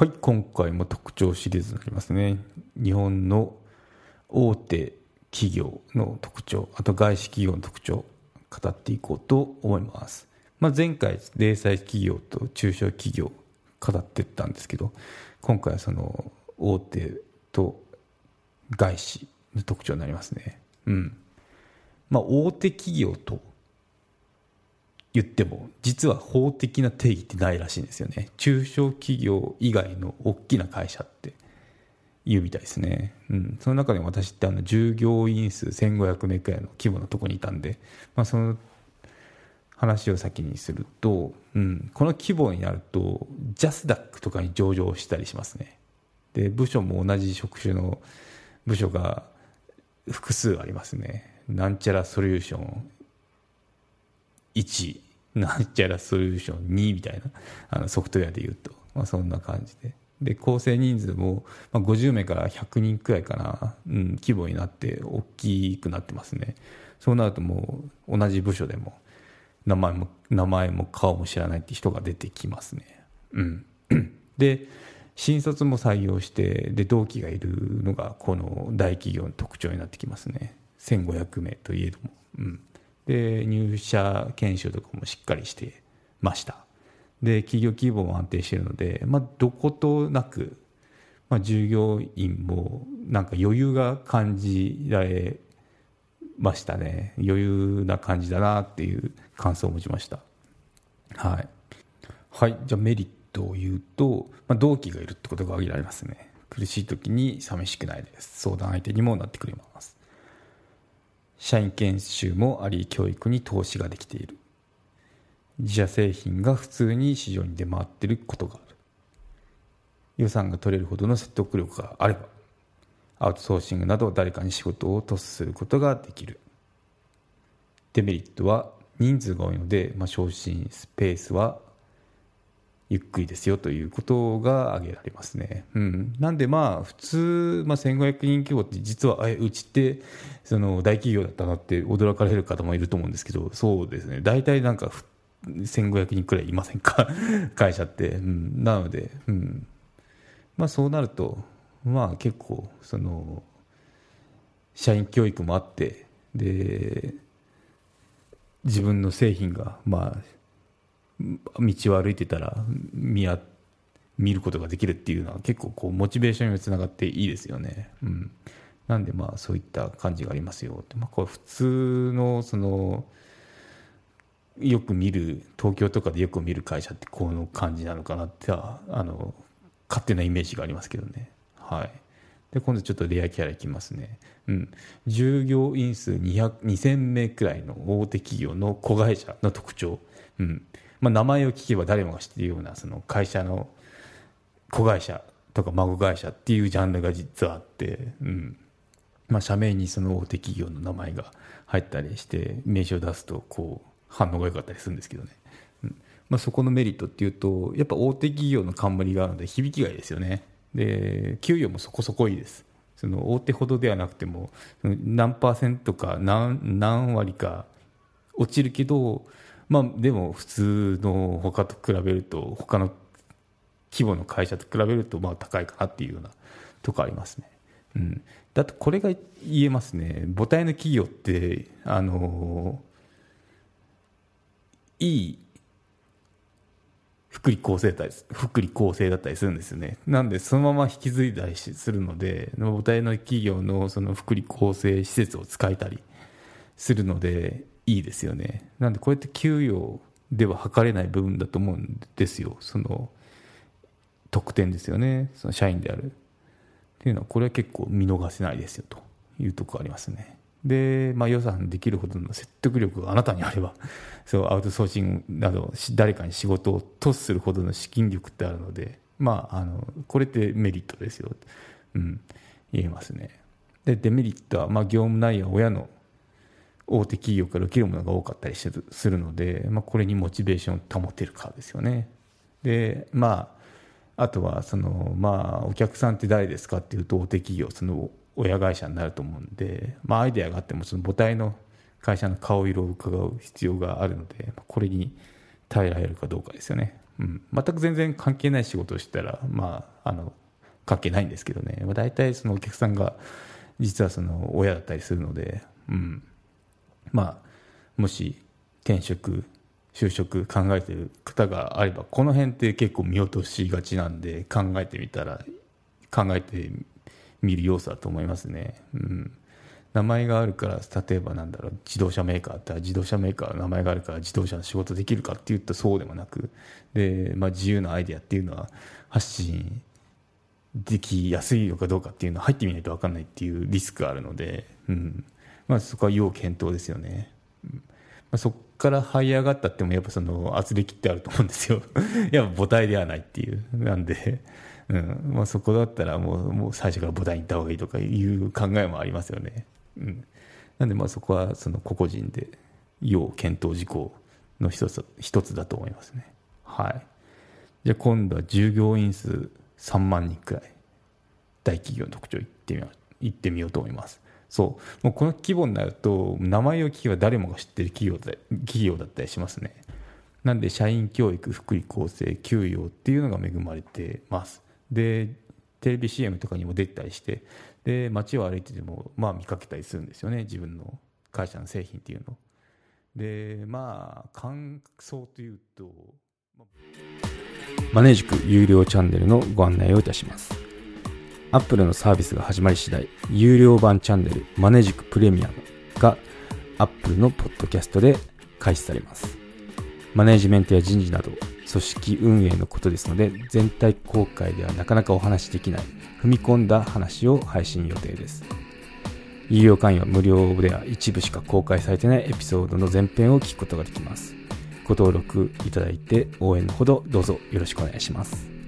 はい今回も特徴シリーズになりますね。日本の大手企業の特徴あと外資企業の特徴語っていこうと思います、まあ、前回零細企業と中小企業語ってったんですけど今回はその大手と外資の特徴になりますね。うん。まあ大手企業と言っても実は法的な定義ってないらしいんですよね。中小企業以外の大きな会社って言うみたいですね、うん、その中でも私ってあの従業員数1500名くらいの規模のとこにいたんで、まあ、その話を先にすると、うん、この規模になるとジャスダックとかに上場したりしますね。で部署も同じ職種の部署が複数ありますね。なんちゃらソリューション1なんちゃらソリューション2みたいなあのソフトウェアでいうと、まあ、そんな感じで。で構成人数も、まあ、50名から100人くらいかな、うん、規模になって大きくなってますね。そうなるともう同じ部署でも名前も名前も顔も知らないって人が出てきますね。うん。で新卒も採用してで同期がいるのがこの大企業の特徴になってきますね。1500名といえども、うん、で入社研修とかもしっかりしてました。で企業規模も安定しているので、まあ、どことなく、まあ、従業員もなんか余裕が感じられましたね。余裕な感じだなっていう感想を持ちました。はい、はい、じゃあメリットを言うと、まあ、同期がいるってことが挙げられますね。苦しい時に寂しくないです。相談相手にもなってくれます。社員研修もあり教育に投資ができている。自社製品が普通に市場に出回っていることがある。予算が取れるほどの説得力があればアウトソーシングなど誰かに仕事をトスすることができる。デメリットは人数が多いので、まあ、昇進スペースはゆっくりですよということが挙げられますね。うん、なんでまあ普通、まあ、1500人規模って実はえうちってその大企業だったなって驚かれる方もいると思うんですけどそうですね。大体なんか1500人くらいいませんか？会社って、うん、なので、うん。まあ、そうなるとまあ結構その社員教育もあってで自分の製品がまあ道を歩いてたら見や見ることができるっていうのは結構こうモチベーションにつながっていいですよね。うん、なんでまあそういった感じがありますよ。まあ、これ普通のそのよく見る東京とかでよく見る会社ってこの感じなのかなってあの勝手なイメージがありますけどね。はい。で今度ちょっとレアキャラいきますね。うん、従業員数2000名くらいの大手企業の子会社の特徴。うんまあ、名前を聞けば誰もが知っているようなその会社の子会社とか孫会社っていうジャンルが実はあって、うん。まあ、社名にその大手企業の名前が入ったりして名刺を出すとこう反応が良かったりするんですけどね、うん。まあ、そこのメリットっていうとやっぱ大手企業の冠があるので響きがいいですよね。で給与もそこそこいいです。その大手ほどではなくても何パーセントか何何割か落ちるけどまあ、でも普通の他と比べると他の規模の会社と比べるとまあ高いかなっていうようなとこありますね。うん、だってこれが言えますね。母体の企業ってあのいい福利厚生だ福利厚生だったりするんですよね。なんでそのまま引き継いだりするので母体の企業のその福利厚生施設を使えたりするのでいいですよね。なんでこうやって給与では測れない部分だと思うんですよ。その特典ですよね。その社員である。っていうのはこれは結構見逃せないですよ。というところありますね。で、まあ、予算できるほどの説得力があなたにあれば そうアウトソーシングなど誰かに仕事をトスするほどの資金力ってあるのでまああのこれってメリットですよ。うん、言えますね。で、デメリットは、まあ、業務内容は親の大手企業から受けるものが多かったりするので、まあ、これにモチベーションを保てるかですよね。で、まあ、あとは、その、まあ、お客さんって誰ですかっていうと、大手企業、その親会社になると思うんで、まあ、アイデアがあっても、その母体の会社の顔色を伺う必要があるので、これに耐えられるかどうかですよね。うん、全く全然関係ない仕事をしたら、まあ、あの関係ないんですけどね、まあ、大体そのお客さんが実はその親だったりするので、うん、まあもし転職就職考えてる方があればこの辺って結構見落としがちなんで考えてみたら考えてみる要素だと思いますね。うん名前があるから例えばなんだろう自動車メーカーって自動車メーカーの名前があるから自動車の仕事できるかっていうとそうでもなくで、まあ、自由なアイデアっていうのは発信できやすいのかどうかっていうのは入ってみないと分かんないっていうリスクがあるので、うんまあ、そこは要検討ですよね。まあ、そこから這い上がったってもやっぱその圧力ってあると思うんですよ。やっぱ母体ではないっていう。なんで、うんまあ、そこだったらもうもう最初から母体に行った方がいいとかいう考えもありますよね。うん、なんでまあそこはその個々人で要検討事項の一つ一つだと思いますね。はい。じゃあ今度は従業員数3万人くらい大企業の特徴を言ってみよう言ってみようと思います。そう。もうこの規模になると名前を聞けば誰もが知ってる企業だ企業だったりしますね。なんで社員教育、福利厚生、給与っていうのが恵まれてます。で、テレビ CM とかにも出たりして、で街を歩いててもまあ見かけたりするんですよね自分の会社の製品っていうのでまあ感想というと、マネージク有料チャンネルのご案内をいたしますアップルのサービスが始まり次第有料版チャンネルマネジクプレミアムがアップルのポッドキャストで開始されます。マネジメントや人事など組織運営のことですので全体公開ではなかなかお話しできない踏み込んだ話を配信予定です。有料会員は無料では一部しか公開されてないエピソードの前編を聞くことができます。ご登録いただいて応援のほどどうぞよろしくお願いします。